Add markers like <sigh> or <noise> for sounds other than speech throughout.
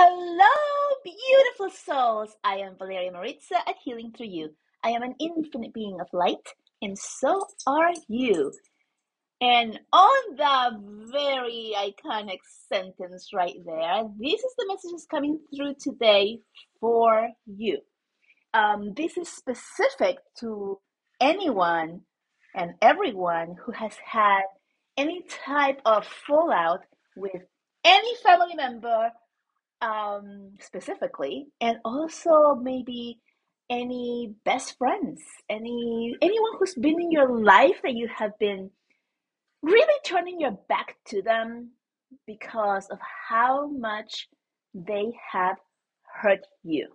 Hello, beautiful souls. I am Valeria Maritza at Healing Through You. I am an infinite being of light, and so are you. And on the very iconic sentence right there, this is the messages coming through today for you. Um, this is specific to anyone and everyone who has had any type of fallout with any family member um, specifically, and also maybe any best friends, any anyone who's been in your life that you have been really turning your back to them because of how much they have hurt you.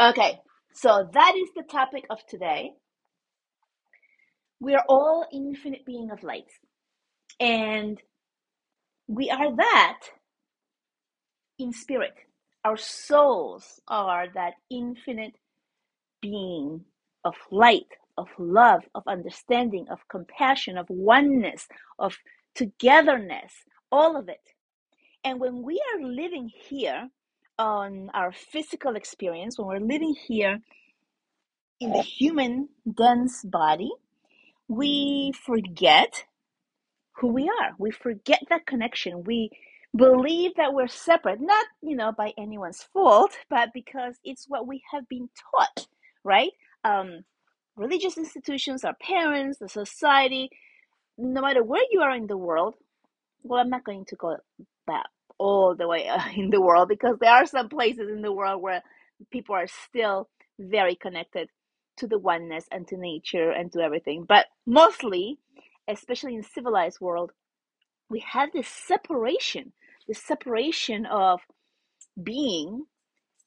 Okay, so that is the topic of today. We are all infinite being of light, and we are that in spirit. Our souls are that infinite being of light, of love, of understanding, of compassion, of oneness, of togetherness, all of it. And when we are living here on our physical experience, when we're living here in the human dense body, we forget who we are. We forget that connection. We believe that we're separate, not, you know, by anyone's fault, but because it's what we have been taught, right? Um, religious institutions, our parents, the society, no matter where you are in the world, well, I'm not going to go all the way uh, <laughs> in the world because there are some places in the world where people are still very connected to the oneness and to nature and to everything. But mostly, especially in civilized world, we have this separation the separation of being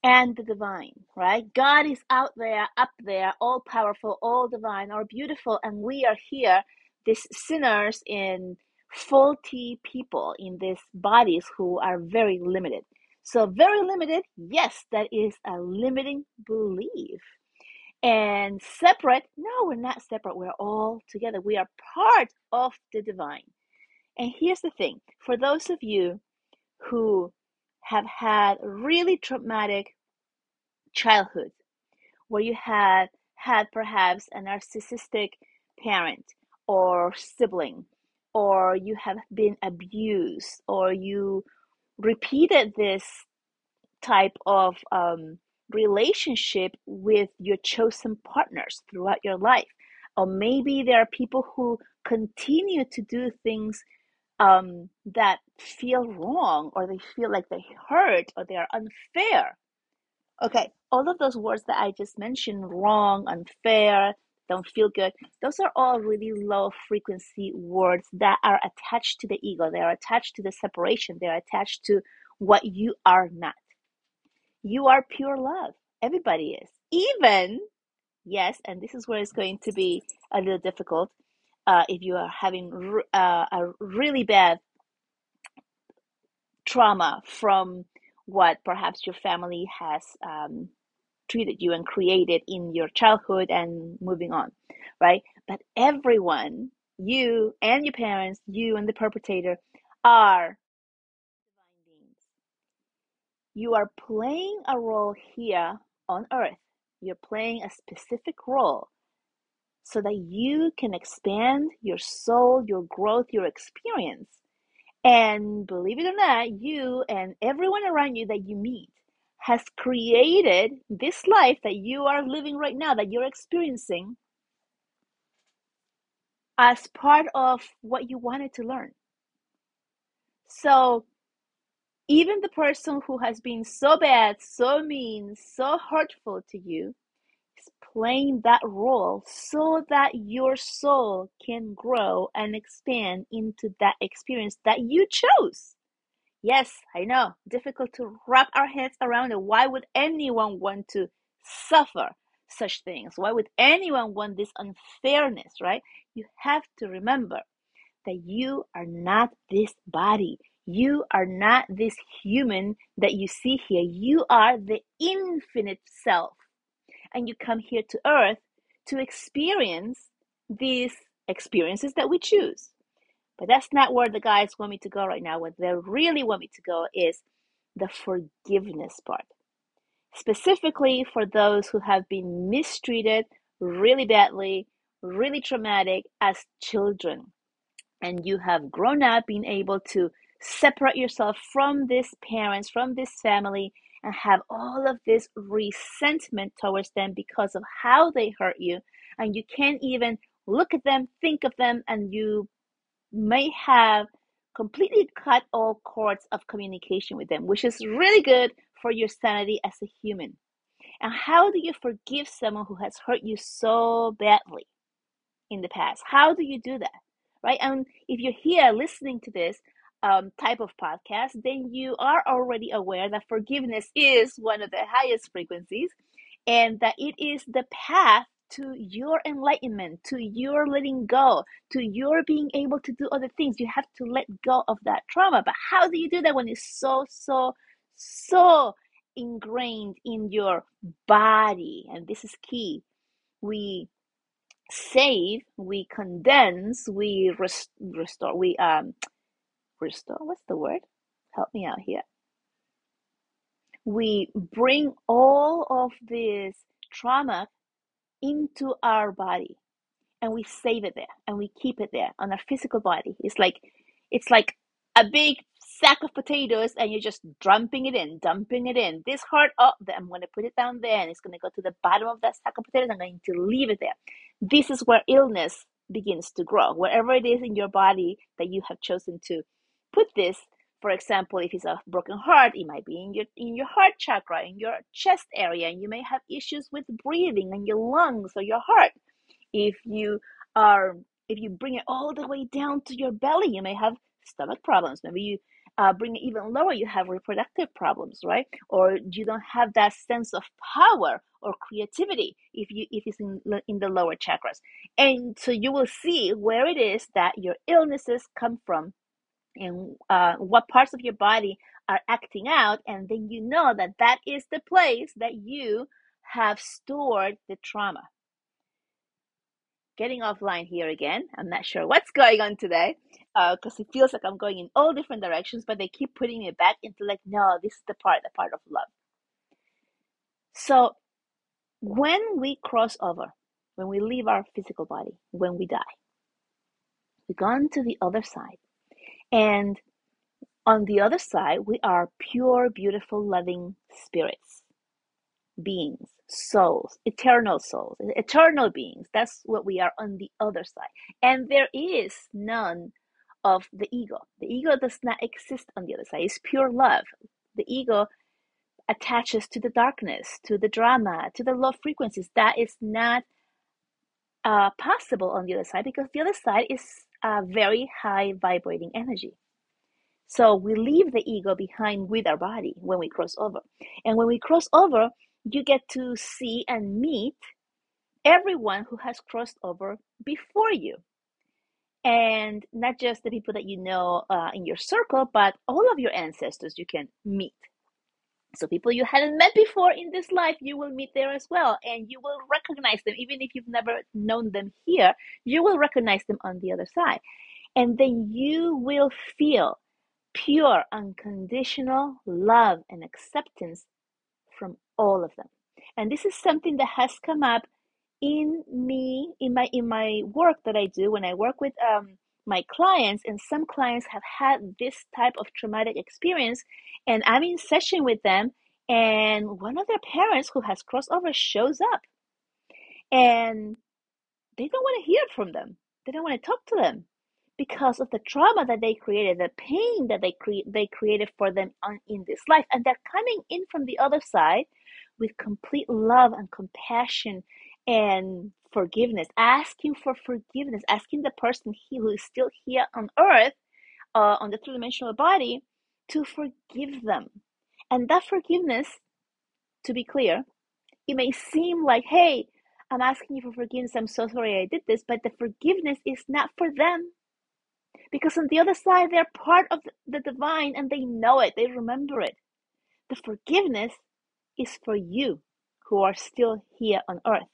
and the divine, right? God is out there, up there, all powerful, all divine, all beautiful, and we are here, these sinners in faulty people in these bodies who are very limited. So, very limited, yes, that is a limiting belief. And separate, no, we're not separate. We're all together. We are part of the divine. And here's the thing for those of you who have had really traumatic childhood where you had had perhaps a narcissistic parent or sibling or you have been abused or you repeated this type of um, relationship with your chosen partners throughout your life. Or maybe there are people who continue to do things um, that feel wrong or they feel like they hurt or they are unfair. Okay, all of those words that I just mentioned wrong, unfair, don't feel good those are all really low frequency words that are attached to the ego, they are attached to the separation, they are attached to what you are not. You are pure love. Everybody is. Even, yes, and this is where it's going to be a little difficult uh, if you are having uh, a really bad trauma from what perhaps your family has um, treated you and created in your childhood and moving on, right? But everyone, you and your parents, you and the perpetrator, are. You are playing a role here on earth. You're playing a specific role so that you can expand your soul, your growth, your experience. And believe it or not, you and everyone around you that you meet has created this life that you are living right now, that you're experiencing, as part of what you wanted to learn. So, even the person who has been so bad, so mean, so hurtful to you, playing that role so that your soul can grow and expand into that experience that you chose. Yes, I know, difficult to wrap our heads around it. Why would anyone want to suffer such things? Why would anyone want this unfairness, right? You have to remember that you are not this body. You are not this human that you see here. You are the infinite self and you come here to earth to experience these experiences that we choose. But that's not where the guys want me to go right now. What they really want me to go is the forgiveness part. Specifically for those who have been mistreated really badly, really traumatic as children, and you have grown up being able to separate yourself from these parents, from this family, and have all of this resentment towards them because of how they hurt you, and you can't even look at them, think of them, and you may have completely cut all cords of communication with them, which is really good for your sanity as a human. And how do you forgive someone who has hurt you so badly in the past? How do you do that? Right? And if you're here listening to this um, type of podcast, then you are already aware that forgiveness is one of the highest frequencies and that it is the path to your enlightenment, to your letting go, to your being able to do other things. You have to let go of that trauma. But how do you do that when it's so, so, so ingrained in your body? And this is key. We save, we condense, we rest- restore, we um What's the word? Help me out here. We bring all of this trauma into our body and we save it there and we keep it there on our physical body. It's like it's like a big sack of potatoes and you're just dumping it in, dumping it in. This hurt, oh, I'm to put it down there and it's going to go to the bottom of that sack of potatoes. I'm going to leave it there. This is where illness begins to grow. Wherever it is in your body that you have chosen to put this, for example, if it's a broken heart, it might be in your in your heart chakra, in your chest area, and you may have issues with breathing in your lungs or your heart. If you are if you bring it all the way down to your belly, you may have stomach problems. Maybe you uh, bring it even lower, you have reproductive problems, right? Or you don't have that sense of power or creativity if you if it's in in the lower chakras. And so you will see where it is that your illnesses come from and uh, what parts of your body are acting out and then you know that that is the place that you have stored the trauma. Getting offline here again. I'm not sure what's going on today because uh, it feels like i'm going in all different directions but they keep putting me back into like no this is the part the part of love. So when we cross over when we leave our physical body when we die we go on to the other side and on the other side, we are pure, beautiful, loving spirits, beings, souls, eternal souls, eternal beings. That's what we are on the other side. And there is none of the ego. The ego does not exist on the other side. It's pure love. The ego attaches to the darkness, to the drama, to the low frequencies. That is not uh, possible on the other side because the other side is a very high vibrating energy. So we leave the ego behind with our body when we cross over. And when we cross over, you get to see and meet everyone who has crossed over before you. And not just the people that you know uh, in your circle, but all of your ancestors you can meet. So people you hadn't met before in this life, you will meet there as well, and you will recognize them, even if you've never known them here. You will recognize them on the other side, and then you will feel pure, unconditional love and acceptance from all of them. And this is something that has come up in me in my in my work that I do when I work with um, my clients, and some clients have had this type of traumatic experience, and I'm in session with them, and one of their parents who has crossover shows up, and they don't want to hear from them. They don't want to talk to them because of the trauma that they created, the pain that they cre- they created for them on, in this life, and they're coming in from the other side with complete love and compassion and forgiveness, asking for forgiveness, asking the person he who is still here on earth, uh, on the three dimensional body, to forgive them. And that forgiveness, to be clear, it may seem like, hey, I'm asking you for forgiveness. I'm so sorry I did this, but the forgiveness is not for them. Because on the other side, they're part of the divine and they know it, they remember it. The forgiveness is for you who are still here on earth.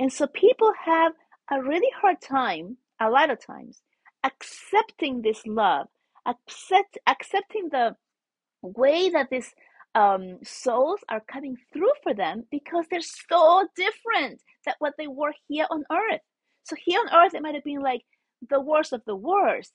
And so people have a really hard time, a lot of times, accepting this love, accept, accepting the way that these um, souls are coming through for them because they're so different than what they were here on earth. So here on earth, it might have been like the worst of the worst,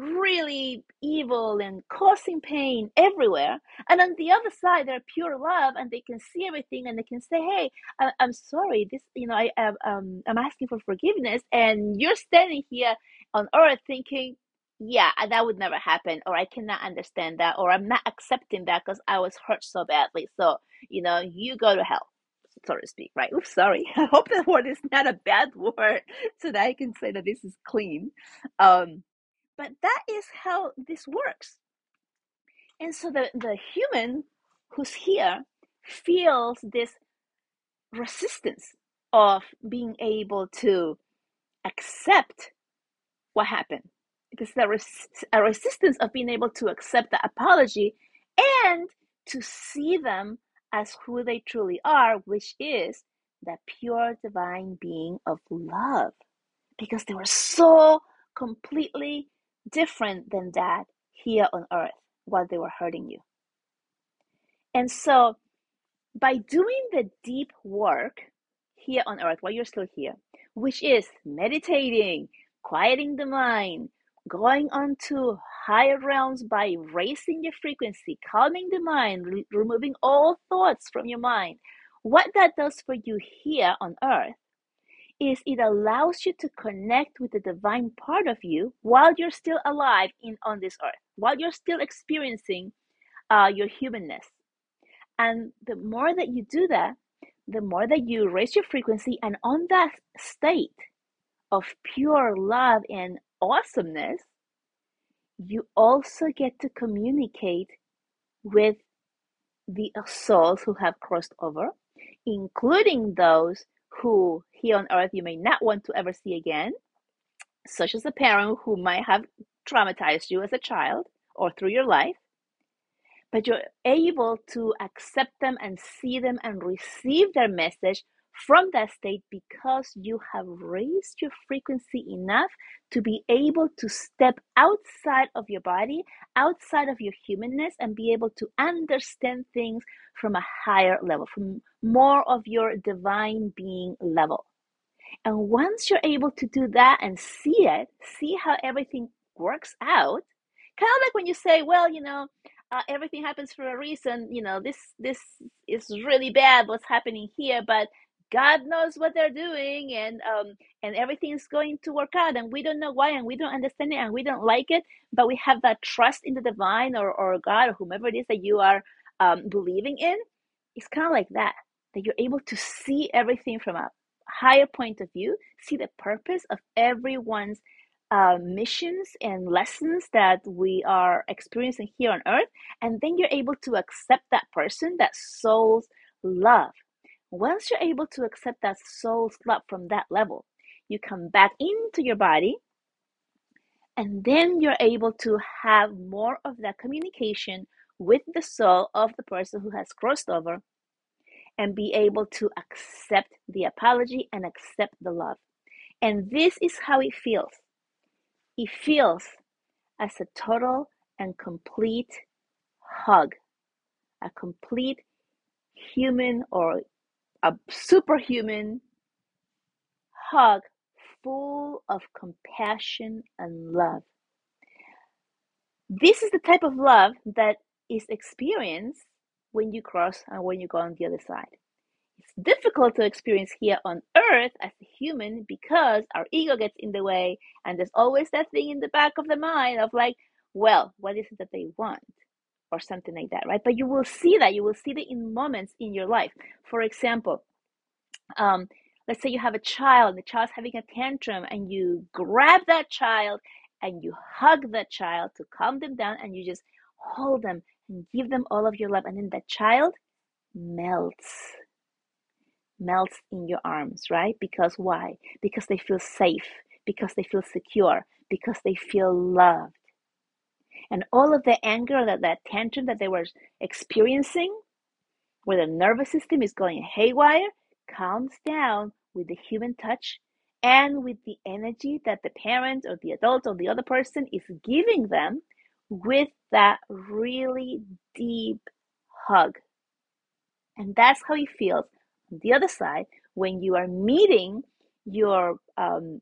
really evil and causing pain everywhere. And on the other side, they're pure love and they can see everything and they can say, Hey, I, am sorry. This, you know, I am, um, I'm asking for forgiveness. And you're standing here on earth thinking, yeah, that would never happen, or I cannot understand that, or I'm not accepting that because I was hurt so badly. So, you know, you go to hell so to speak, right? Oops, sorry. <laughs> I hope that word is not a bad <laughs> word so that I can say that this is clean. Um, but that is how this works. And so the, the human who's here feels this resistance of being able to accept what happened. Because there is a resistance of being able to accept the apology and to see them as who they truly are, which is the pure divine being of love. Because they were so completely different than that here on earth while they were hurting you. And so, by doing the deep work here on earth while you're still here, which is meditating, quieting the mind, going on to higher realms by raising your frequency, calming the mind, re- removing all thoughts from your mind, what that does for you here on earth is it allows you to connect with the divine part of you while you're still alive in on this earth, while you're still experiencing uh, your humanness. And the more that you do that, the more that you raise your frequency, and on that state of pure love and awesomeness, you also get to communicate with the souls who have crossed over, including those who here on earth you may not want to ever see again, such as a parent who might have traumatized you as a child or through your life, but you're able to accept them and see them and receive their message from that state because you have raised your frequency enough to be able to step outside of your body, outside of your humanness, and be able to understand things from a higher level, from more of your divine being level. And once you're able to do that and see it, see how everything works out, kind of like when you say, well, you know, uh, everything happens for a reason. You know, this this is really bad. What's happening here? But God knows what they're doing, and um, and everything's going to work out, and we don't know why, and we don't understand it, and we don't like it, but we have that trust in the divine or or God or whomever it is that you are um, believing in. It's kind of like that that you're able to see everything from a higher point of view, see the purpose of everyone's uh, missions and lessons that we are experiencing here on earth, and then you're able to accept that person, that soul's love. Once you're able to accept that soul's love from that level, you come back into your body and then you're able to have more of that communication with the soul of the person who has crossed over and be able to accept the apology and accept the love. And this is how it feels. It feels as a total and complete hug, a complete human or a superhuman hug full of compassion and love. This is the type of love that is experienced when you cross and when you go on the other side. It's difficult to experience here on earth as a human because our ego gets in the way, and there's always that thing in the back of the mind of like, well, what is it that they want? Or something like that, right? But you will see that. You will see that in moments in your life. For example, um, let's say you have a child, and the child's having a tantrum, and you grab that child and you hug that child to calm them down, and you just hold them and give them all of your love, and then that child melts melts in your arms, right? Because why? Because they feel safe, because they feel secure, because they feel loved. And all of the anger, that, that tension that they were experiencing, where the nervous system is going haywire, calms down with the human touch and with the energy that the parent or the adult or the other person is giving them with that really deep hug. And that's how it feels on the other side when you are meeting your um,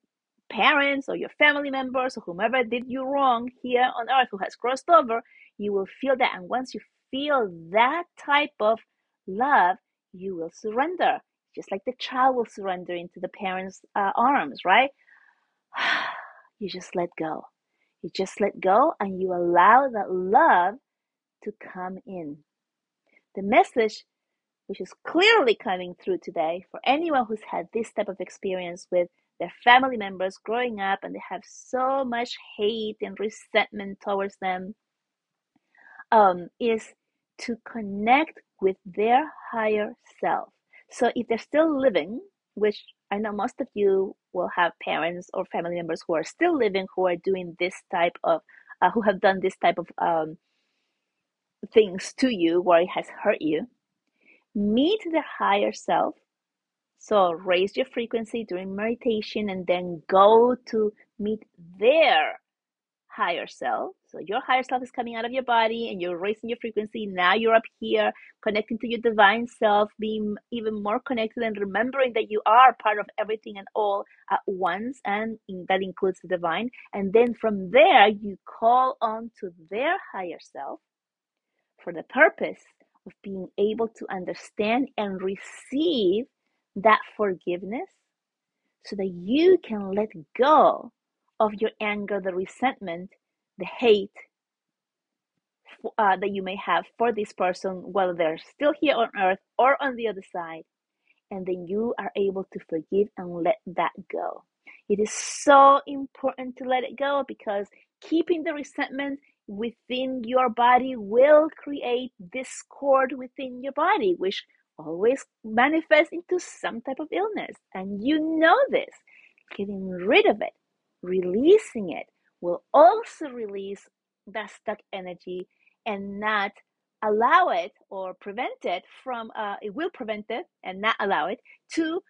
parents or your family members or whomever did you wrong here on earth who has crossed over. You will feel that. And once you feel that type of love, you will surrender, just like the child will surrender into the parents' uh, arms, right? <sighs> you just let go. You just let go and you allow that love to come in. The message, which is clearly coming through today for anyone who's had this type of experience with their family members growing up and they have so much hate and resentment towards them, um, is to connect with their higher self. So if they're still living, which I know most of you will have parents or family members who are still living who are doing this type of, uh, who have done this type of um, things to you where it has hurt you. Meet the higher self. So raise your frequency during meditation and then go to meet their higher self. So your higher self is coming out of your body and you're raising your frequency. Now you're up here connecting to your divine self, being even more connected and remembering that you are part of everything and all at once. And that includes the divine. And then from there, you call on to their higher self for the purpose of being able to understand and receive that forgiveness so that you can let go of your anger, the resentment, the hate uh, that you may have for this person, whether they're still here on earth or on the other side. And then you are able to forgive and let that go. It is so important to let it go because keeping the resentment within your body will create discord within your body, which always manifests into some type of illness. And you know this. Getting rid of it releasing it will also release that stuck energy and not allow it or prevent it from uh, it will prevent it and not allow it to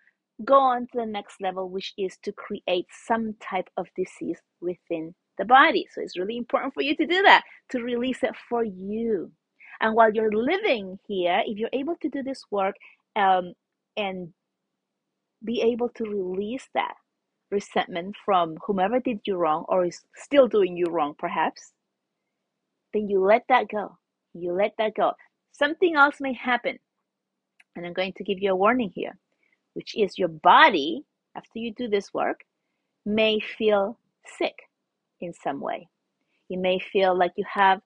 go on to the next level which is to create some type of disease within the body. So it's really important for you to do that to release it for you. And while you're living here if you're able to do this work um, and be able to release that resentment from whomever did you wrong or is still doing you wrong, perhaps, then you let that go. You let that go. Something else may happen. And I'm going to give you a warning here, which is your body, after you do this work, may feel sick in some way. You may feel like you have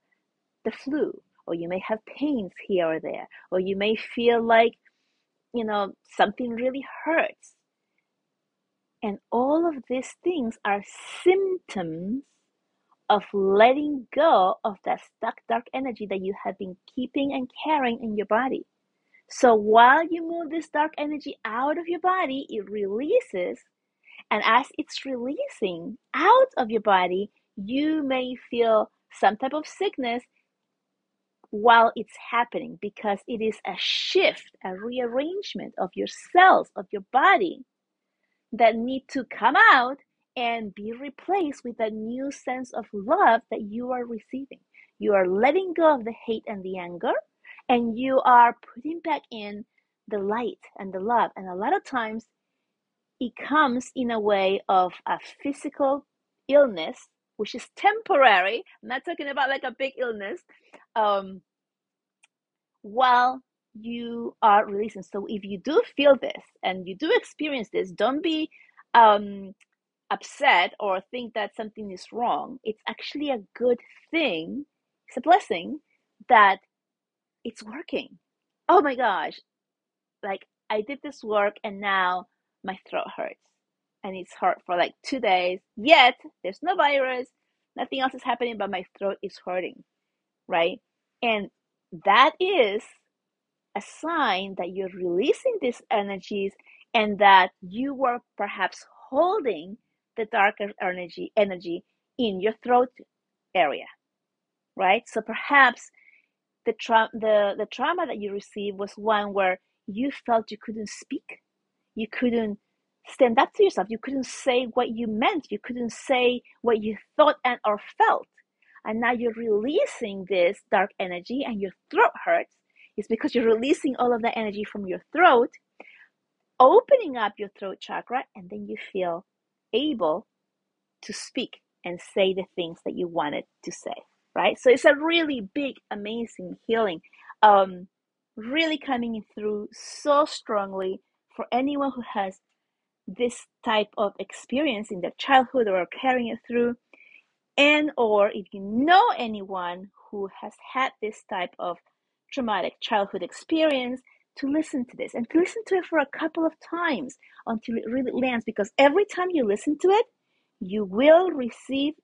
the flu, or you may have pains here or there, or you may feel like, you know, something really hurts and all of these things are symptoms of letting go of that stuck dark energy that you have been keeping and carrying in your body. So while you move this dark energy out of your body, it releases. And as it's releasing out of your body, you may feel some type of sickness while it's happening because it is a shift, a rearrangement of your cells, of your body that need to come out and be replaced with a new sense of love that you are receiving. You are letting go of the hate and the anger, and you are putting back in the light and the love. And a lot of times it comes in a way of a physical illness, which is temporary. I'm not talking about like a big illness. Um, while you are releasing. So if you do feel this and you do experience this, don't be um, upset or think that something is wrong. It's actually a good thing. It's a blessing that it's working. Oh my gosh. Like I did this work and now my throat hurts. And it's hurt for like two days. Yet there's no virus, nothing else is happening, but my throat is hurting. Right? And that is a sign that you're releasing these energies and that you were perhaps holding the darker energy energy in your throat area right? So perhaps the tra- the the trauma that you received was one where you felt you couldn't speak you couldn't stand up to yourself you couldn't say what you meant you couldn't say what you thought and or felt. And now you're releasing this dark energy and your throat hurts it's because you're releasing all of that energy from your throat opening up your throat chakra and then you feel able to speak and say the things that you wanted to say right? So it's a really big amazing healing um really coming through so strongly for anyone who has this type of experience in their childhood or carrying it through and or if you know anyone who has had this type of traumatic childhood experience to listen to this and to listen to it for a couple of times until it really lands because every time you listen to it you will receive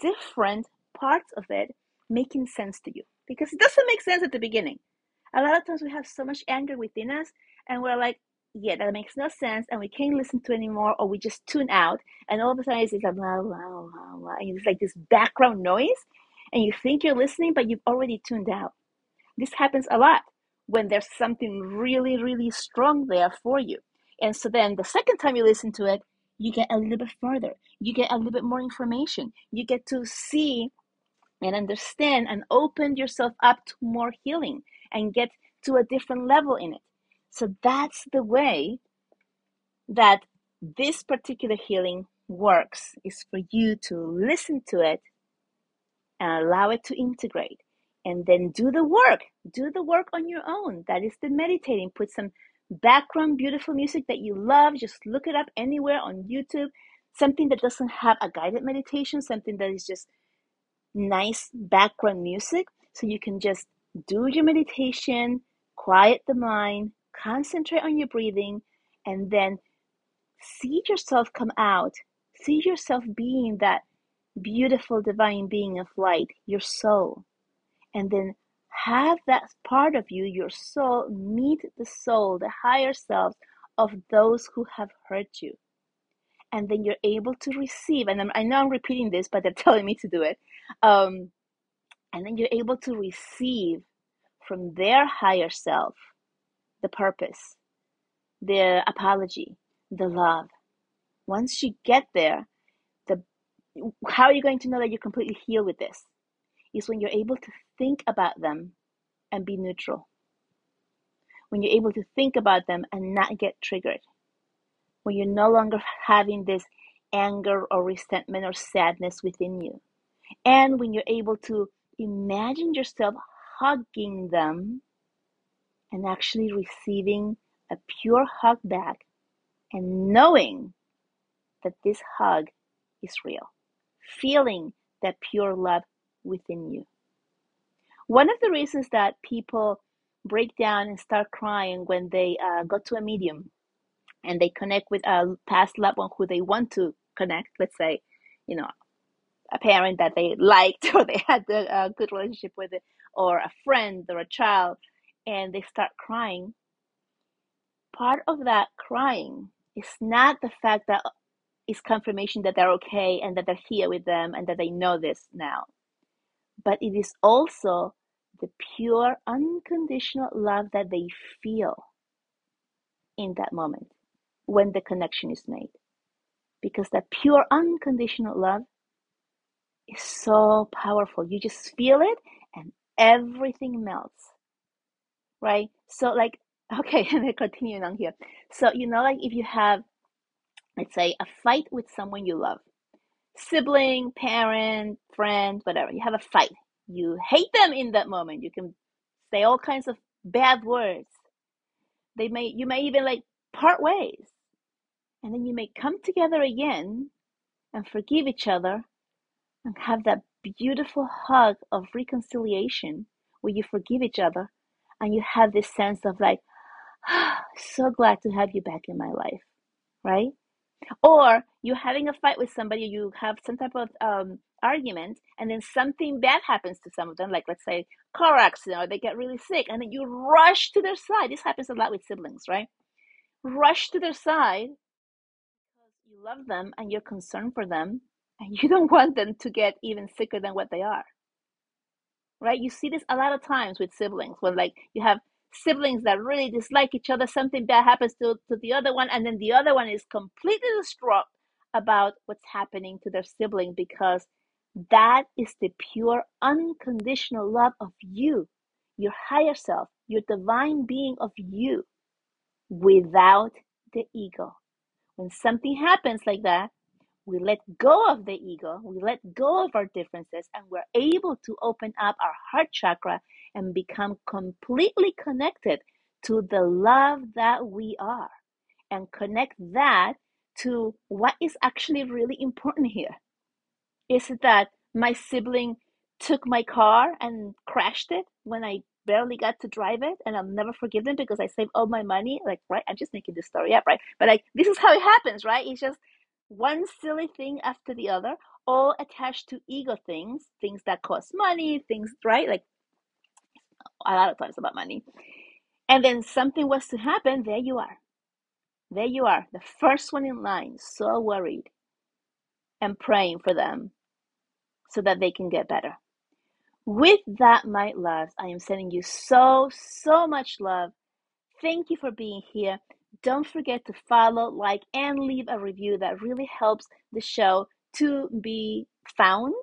different parts of it making sense to you because it doesn't make sense at the beginning a lot of times we have so much anger within us and we're like yeah, that makes no sense, and we can't listen to anymore, or we just tune out, and all of a sudden it's like blah blah blah blah, and it's like this background noise, and you think you're listening, but you've already tuned out. This happens a lot when there's something really really strong there for you, and so then the second time you listen to it, you get a little bit further, you get a little bit more information, you get to see and understand and open yourself up to more healing and get to a different level in it. So that's the way that this particular healing works is for you to listen to it and allow it to integrate and then do the work. Do the work on your own. That is the meditating. Put some background beautiful music that you love. Just look it up anywhere on youtube. Something that doesn't have a guided meditation. Something that is just nice background music. So you can just do your meditation quiet the mind concentrate on your breathing and then see yourself come out. See yourself being that beautiful divine being of light your soul and then have that part of you your soul meet the soul the higher selves of those who have hurt you and then you're able to receive and I'm, i know i'm repeating this but they're <laughs> telling me to do it um, and then you're able to receive from their higher self the purpose, the apology, the love. Once you get there, the how are you going to know that you're completely healed with this? Is when you're able to think about them and be neutral. When you're able to think about them and not get triggered. When you're no longer having this anger or resentment or sadness within you. And when you're able to imagine yourself hugging them and actually receiving a pure hug back and knowing that this hug is real, feeling that pure love within you. One of the reasons that people break down and start crying when they uh, go to a medium and they connect with a past loved one who they want to connect, let's say, you know, a parent that they <laughs> liked or they had a good relationship with, it, or a friend or a child, and they start crying, part of that crying is not the fact that it's confirmation that they're okay and that they're here with them and that they know this now, but it is also the pure, unconditional love that they feel in that moment when the connection is made. Because that pure, unconditional love is so powerful. You just feel it and everything melts right? So like, <laughs> okay, and continuing on here. So you know, like if you have, let's say, a fight with someone you love, sibling, parent, friend, whatever. You have a fight. You hate them in that moment. You can say all kinds of bad words. They may, you may even like part ways, and then you may come together again and forgive each other and have that beautiful hug of reconciliation where you forgive each other and you have this sense of like, <sighs> so glad to have you back in my life, right? Or you're having a fight with somebody, you have some type of um, argument, and then something bad happens to some of them, like let's say car accident, or they get really sick, and then you rush to their side. This happens a lot with siblings, right? Rush to their side because you love them and you're concerned for them, and you <laughs> don't want them to get even sicker than what they are right? You see this a lot of times with siblings when like you have siblings that really dislike each other, something bad happens to, to the other one, and then the other one is completely distraught about what's happening to their sibling because That is the pure, unconditional love of you, your higher self, your divine being of you, without the ego. When something happens like that, we let go of the ego, we let go of our differences, and we're able to open up our heart chakra and become completely connected to the love that we are and connect that to what is actually really important here. Is it that my sibling took my car and crashed it when I barely got to drive it and I'll never forgive them because I saved all my money? Like, right? I'm just making this story up, right? But like, this is how it happens, right? It's just one silly thing after the other, all attached to ego things, things that cost money, things, right? Like, a lot of times about money. And then something was to happen, there you are. There you are, the first one in line, so worried and praying for them so that they can get better. With that, my loves, I am sending you so, so much love. Thank you for being here. Don't forget to follow, like, and leave a review. That really helps the show to be found.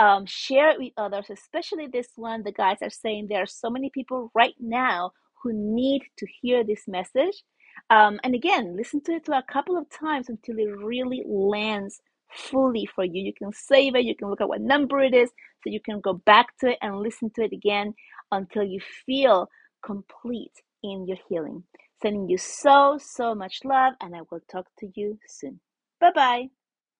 Um, share it with others, especially this one. The guys are saying there are so many people right now who need to hear this message. Um, and again, listen to it a couple of times until it really lands fully for you. You can save it, you can look at what number it is, so you can go back to it and listen to it again until you feel complete in your healing. Sending you so, so much love, and I will talk to you soon. Bye bye.